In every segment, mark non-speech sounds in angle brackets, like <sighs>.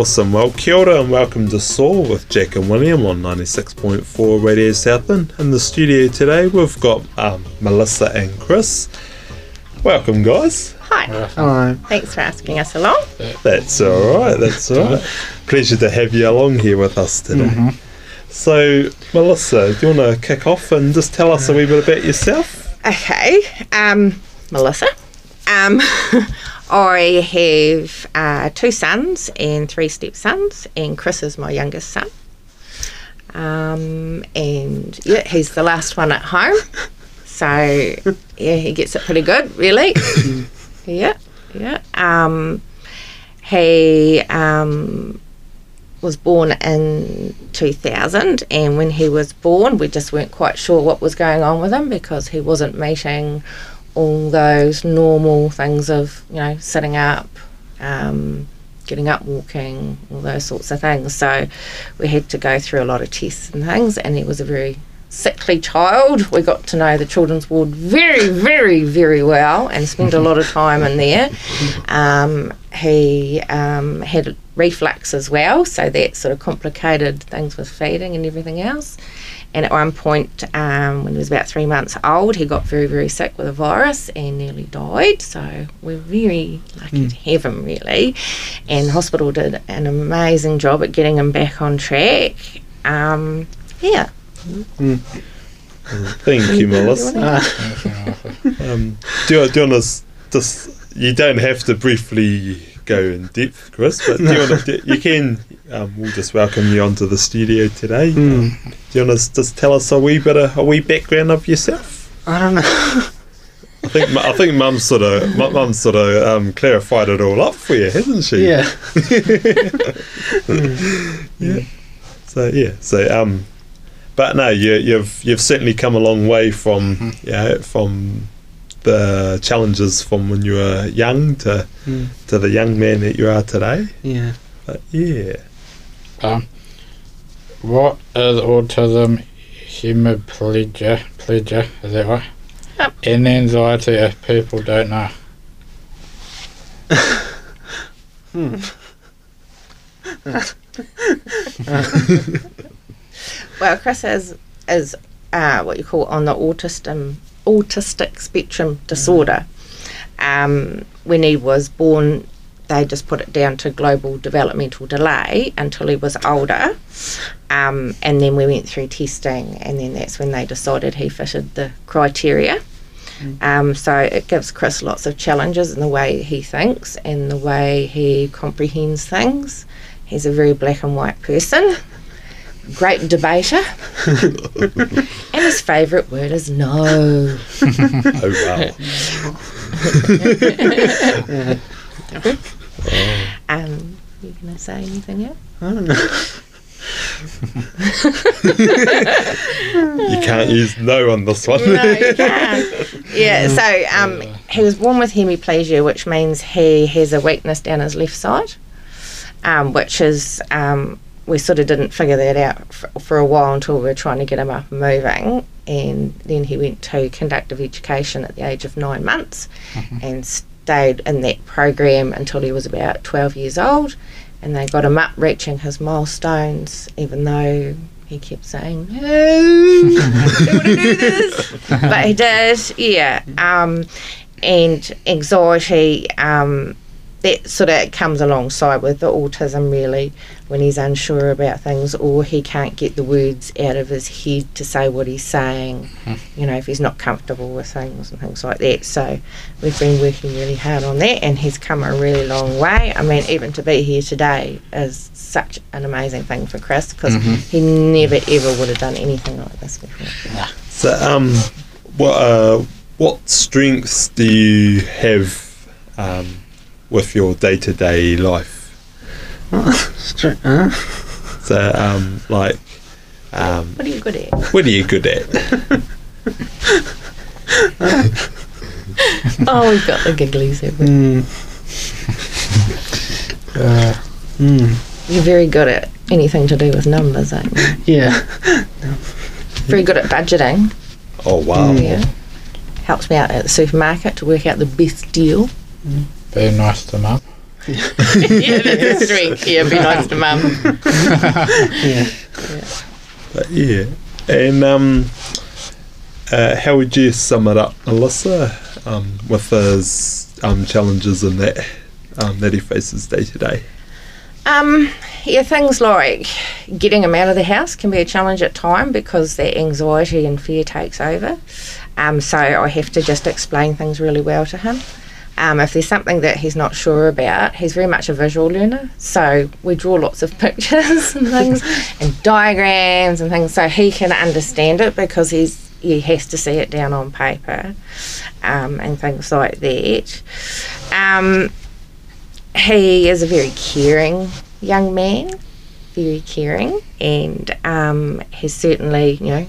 Awesome. Well, kia ora and welcome to Soar with Jack and William on 96.4 Radio Southland. In the studio today, we've got um, Melissa and Chris. Welcome, guys. Hi. Hello. Thanks for asking us along. That's all right. That's all right. Pleasure to have you along here with us today. So, Melissa, do you want to kick off and just tell us a wee bit about yourself? Okay. Um, Melissa. Um, <laughs> I have uh, two sons and three stepsons, and Chris is my youngest son. Um, and yeah, he's the last one at home. <laughs> So yeah, he gets it pretty good, really. <laughs> yeah, yeah. Um, he um, was born in 2000 and when he was born we just weren't quite sure what was going on with him because he wasn't meeting all those normal things of you know sitting up um, getting up walking all those sorts of things. So we had to go through a lot of tests and things and he was a very sickly child. We got to know the children's ward very very very well and spent a lot of time in there. Um, he um, had reflux as well, so that sort of complicated things with feeding and everything else. And at one point, um, when he was about three months old, he got very, very sick with a virus and nearly died. So we're very lucky to have him, really. And the hospital did an amazing job at getting him back on track. Um, yeah. Thank you, <laughs> Melissa. <laughs> Um, do you, do you want to just, you don't have to briefly go in depth, Chris, but do you, to, <laughs> you can, um, we'll just welcome you onto the studio today. Um, do you want to just tell us a wee bit of, a wee background of yourself? I don't know. I think I think Mum's sort of Mum's sort of um, clarified it all up for you, hasn't she? Yeah. <laughs> Yeah. So yeah. So um, but no, you, you've you've certainly come a long way from yeah from the challenges from when you were young to Mm. to the young man that you are today. Yeah. But yeah. Um, what is autism, hemiplegia, plegia, is that right? Yep. And anxiety if people don't know. hmm. <laughs> <laughs> Well, Chris is is uh, what you call on the autism autistic spectrum disorder. Um, when he was born, they just put it down to global developmental delay until he was older, um, and then we went through testing, and then that's when they decided he fitted the criteria. Um, so it gives Chris lots of challenges in the way he thinks and the way he comprehends things. He's a very black and white person great debater. <laughs> and his favourite word is no. Oh wow. <laughs> Um, you gonna say anything yet? I don't know. you can't use no on this one. No, you can't. Yeah, so um, he was born with hemiplegia, which means he has a weakness down his left side, um, which is um, we sort of didn't figure that out for, for a while until we were trying to get him up and moving, and then he went to conductive education at the age of nine months, and stayed in that program until he was about twelve years old, and they got him up reaching his milestones, even though he kept saying no, <laughs> I don't want to do this, <laughs> but he did, yeah. Um, and anxiety, um, that sort of comes alongside with the autism really when he's unsure about things or he can't get the words out of his head to say what he's saying you know if he's not comfortable with things and things like that. So we've been working really hard on that and he's come a really long way. I mean even to be here today is such an amazing thing for chris because he never ever would have done anything like this before. So um, what uh, what strengths do you have um, with your day to day life? <laughs> Str- huh? So, um, like, um, What are you good at? what are you good at? <laughs> Oh, we've got the gigglies everywhere. Mm, Uh, mm, You're very good at anything to do with numbers, aren't you? yeah. Very good at budgeting. Oh wow! Mm. Yeah. Helps me out at the supermarket to work out the best deal. Be nice to mum. <laughs> yeah, that's a. Yeah, be nice to mum. Yeah. But yeah, and um, uh, how would you sum it up, Alyssa, um, with his um, challenges and that um, that he faces day to day? Um, yeah, things like getting him out of the house can be a challenge at time because that anxiety and fear takes over. Um, so I have to just explain things really well to him. Um, if there's something that he's not sure about, he's very much a visual learner. So we draw lots of <laughs> pictures and things <laughs> and diagrams and things so he can understand it because he's he has to see it down on paper um, and things like that. Um, he is a very caring young man, very caring, and um, he certainly, you know,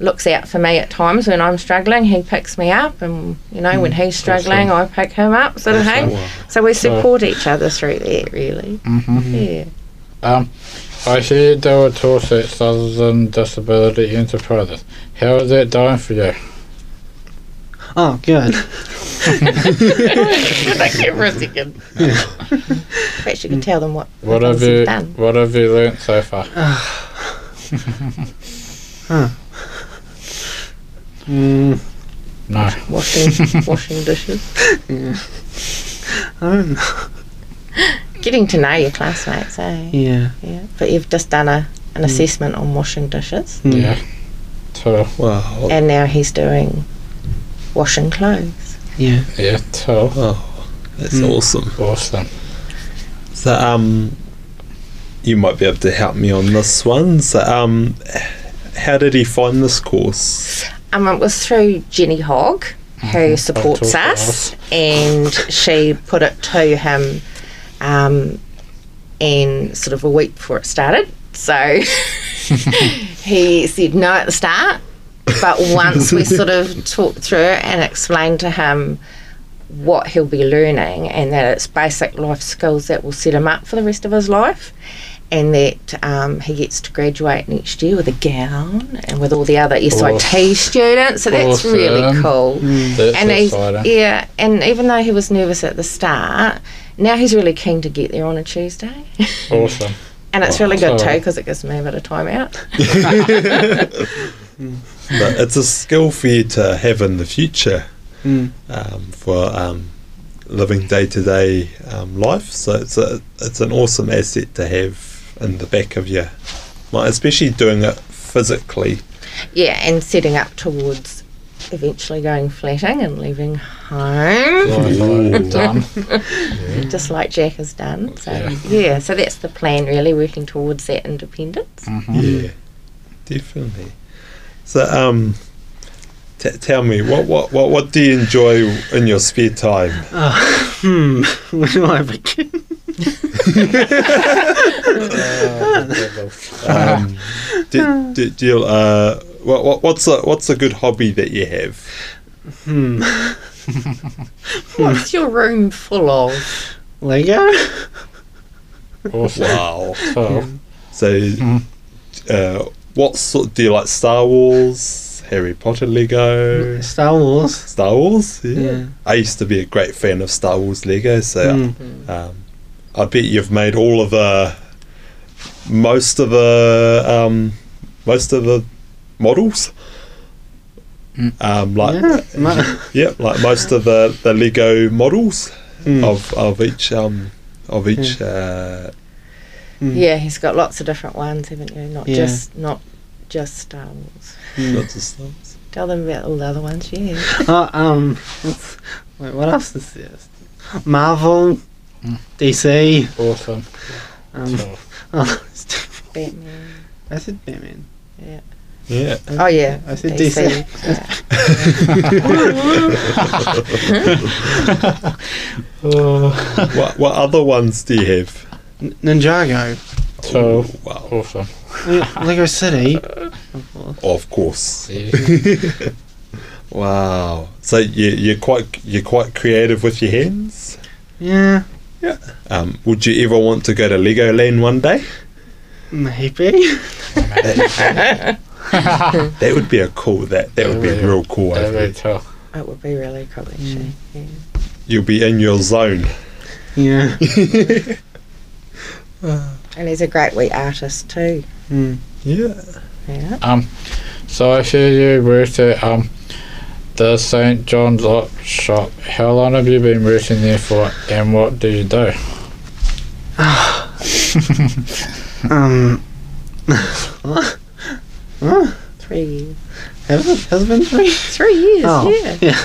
looks out for me at times when I'm struggling. He picks me up, and you know, when he's struggling, I pick him up, sort of thing. So we support each other through that, really. Mm-hmm. Yeah. Um, I hear you do a tour at Southern Disability Enterprises. How is that going for you? Oh, good. Thank you for a second. Perhaps you can tell them what, What have you done. What have you learnt so far? <laughs> Mm, No. <laughs> Washing, washing dishes. <laughs> yeah. I don't know. Getting to know your classmates, eh? Yeah. Yeah. But you've just done a, an assessment on washing dishes. Mm. Yeah. So Wow! and now he's doing washing clothes. Yeah. yeah. So Oh, that's Mm. awesome. awesome. So, um, you might be able to help me on this one. So, um, how did he find this course? Um, it was through Jenny Hogg, who supports talked to us, and she put it to him, um, and sort of a week before it started. So <laughs> he said no at the start, but <laughs> once we sort of talked through it and explained to him what he'll be learning and that it's basic life skills that will set him up for the rest of his life and that um, he gets to graduate next year with a gown and with all the other SIT Awesome. students so that's really Awesome. cool That's and he's exciting. yeah and even though he was nervous at the start now he's really keen to get there on a Tuesday Awesome. <laughs> and it's really good So- too because it gives me a bit of time out <laughs> But it's a skill for you to have in the future Mm. um, for um, living day to day life. So it's a it's an awesome asset to have in the back of your mind, especially doing it physically. yeah and setting up towards eventually going flatting and leaving home Like I've <laughs> just like Jack has done. So Yeah. yeah. so that's the plan really, working towards that independence. Mhm. Yeah, definitely. So, um, t- tell me, what, what, what, what do you enjoy in your spare time? Oh, <laughs> hmm. <laughs> Where do I begin? Um, do, do, do you, uh, what, what, what's a what's a good hobby that you have? Hmm. What's your room full of? Lego? Awesome. Wow. So So, uh, what sort do you like? Star Wars, Harry Potter, Lego, Star Wars. Star Wars. Yeah. Yeah. I used to be a great fan of Star Wars Lego, so Mm. um, I bet you've made all of the most of the um, most of the models. Mm. Um, like Yeah. <laughs> Yeah, like most of the, the Lego models Mm. of of each um of each uh, Mm. Yeah, he's got lots of different ones, haven't you? Not Yeah. just not just Star Wars. Mm. not just those. Tell them about all the other ones, yeah. Oh, <laughs> um, wait, what else is this? Marvel, Mm. DC. awesome. Um, <laughs> oh, Batman. I said Batman. Yeah. Yeah. Oh yeah, I said DC. DC. yeah. <laughs> what what other ones do you have? N- Ninjago. So Wow. awesome. Lego City. Of course. Of course. Yeah. Wow. So you you're quite you're quite creative with your hands. Yeah, Um, would you ever want to go to Legoland one day? maybe. <laughs> That would be a cool. That that would be Yeah. real cool. That'd be think. tough. It would be really cool actually. Yeah. You'll be in your zone. Yeah. <laughs> And he's a great wee artist too. Mm. Yeah. Yeah. Um, so I see you worked at um the St John's Op shop. How long have you been working there for, and what do you do? <sighs> Um. what? <laughs> Huh? Three years. Has it, has it been three? Three years, Oh. yeah. Yeah. <laughs>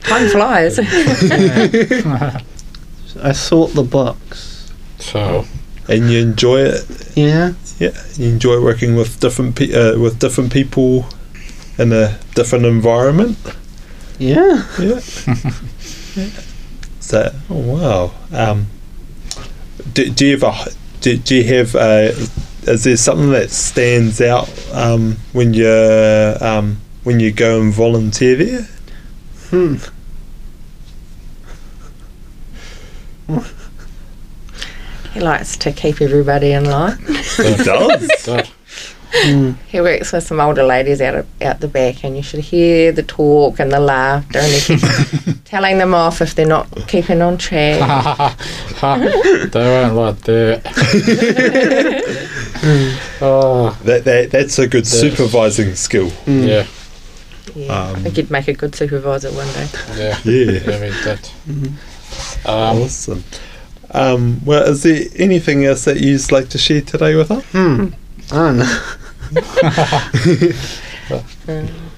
Time flies. <laughs> I sort the books. So And you enjoy it. Yeah. Yeah. You enjoy working with different pe- uh, with different people in a different environment. Yeah. Yeah. <laughs> so, oh wow. Um, do, do you have a, do, do you have a, is there something that stands out um, when you um, when you go and volunteer there? Hmm. he likes to keep everybody in line. He does. <laughs> that, Mm. He works with some older ladies out of, out the back, and you should hear the talk and the laughter, and he keeps <laughs> telling them off if they're not keeping on track. <laughs> they won't like that. <laughs> oh, that, that that's a good supervising skill. Mm. yeah, Yeah, I Um, think he'd make a good supervisor one day. yeah, Yeah. yeah, we did. Mhm. Um, Awesome. Um, well, is there anything else that you'd like to share today with us? Hmm. I don't know. Uh,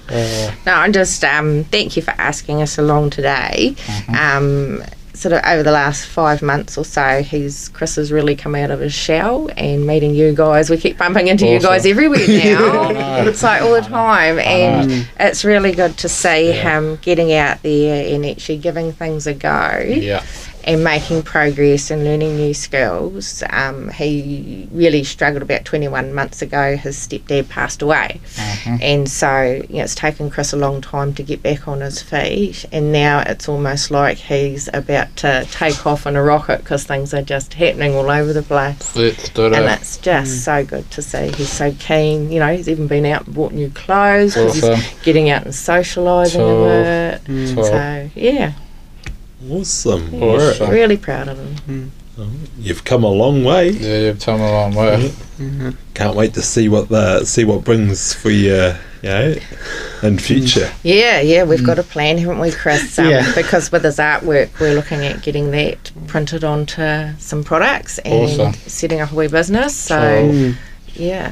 <laughs> No, I'm just um, thank you for asking us along today. Um, sort of over the last five months or so, he's Chris has really come out of his shell and meeting you guys. We keep bumping into you guys everywhere <laughs> now. It's like all the time, and it's really good to see Yeah. him getting out there and actually giving things a go yeah, and making progress and learning new skills. Um, he really struggled about 21 months ago. His stepdad passed away. mhm. And so, you know, it's taken Chris a long time to get back on his feet. And now it's almost like he's about to take off in a rocket because things are just happening all over the place. let's And that. it's just so good to see. He's so keen. You know, he's even been out and bought new clothes. Awesome. he's getting out and socialising So- a bit. Mm. So, So, yeah, Awesome. Awesome. really proud of him. You've come a long way. yeah, you've come a long way. Mhm. Can't wait to see what the see what brings for you, you know, in future. Yeah, yeah, we've got a plan, haven't we, Chris? Um, Yeah. Because with his artwork, we're looking at getting that printed onto some products and Awesome. setting up a wee business. So, Mm. yeah,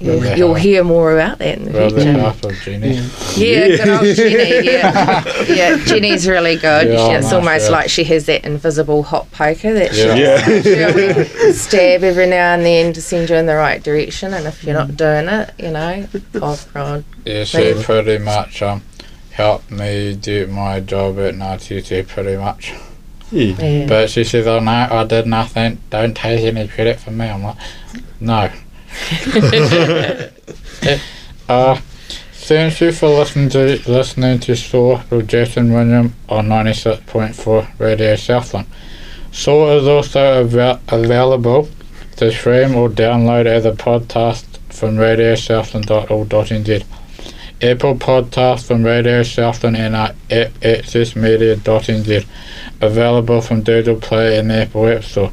you'll, Really you'll hear more about that in the Well, the future. half of Jenny. Yeah. Yeah, Yeah. good old Jenny. Yeah, yeah, <laughs> Jenny's really good. Yeah, She- it's nice, almost yeah. like she has that invisible hot poker that Yeah. Yeah. she'll, she'll stab every now and then to send you in the right direction. And if you're not doing it, you know, oh God, Yeah, she Right. pretty much um helped me do my job at NRTT pretty much. Yeah. yeah. But she says, "Oh no, I did nothing. Don't take any credit from me." I'm like, "No." <laughs> uh, thank you for listening to listening to Soar with Jack and William on ninety six point four Radio Southland. Soar is also avail- available to stream or download as a podcast from radiosouthland.org.nz. Apple Podcast from Radio Southland and our app accessmedia.nz. Available from Google Play and Apple App Store.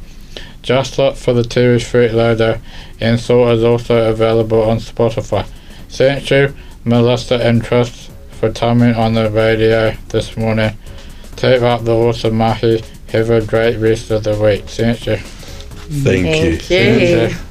Just look for the TV Fruit logo and Soar is also available on Spotify. Thank you, Melissa and Chris, for coming on the radio this morning. Take up the awesome mahi. Have a great rest of the week. Thank you. Thank, you. Thank you. you.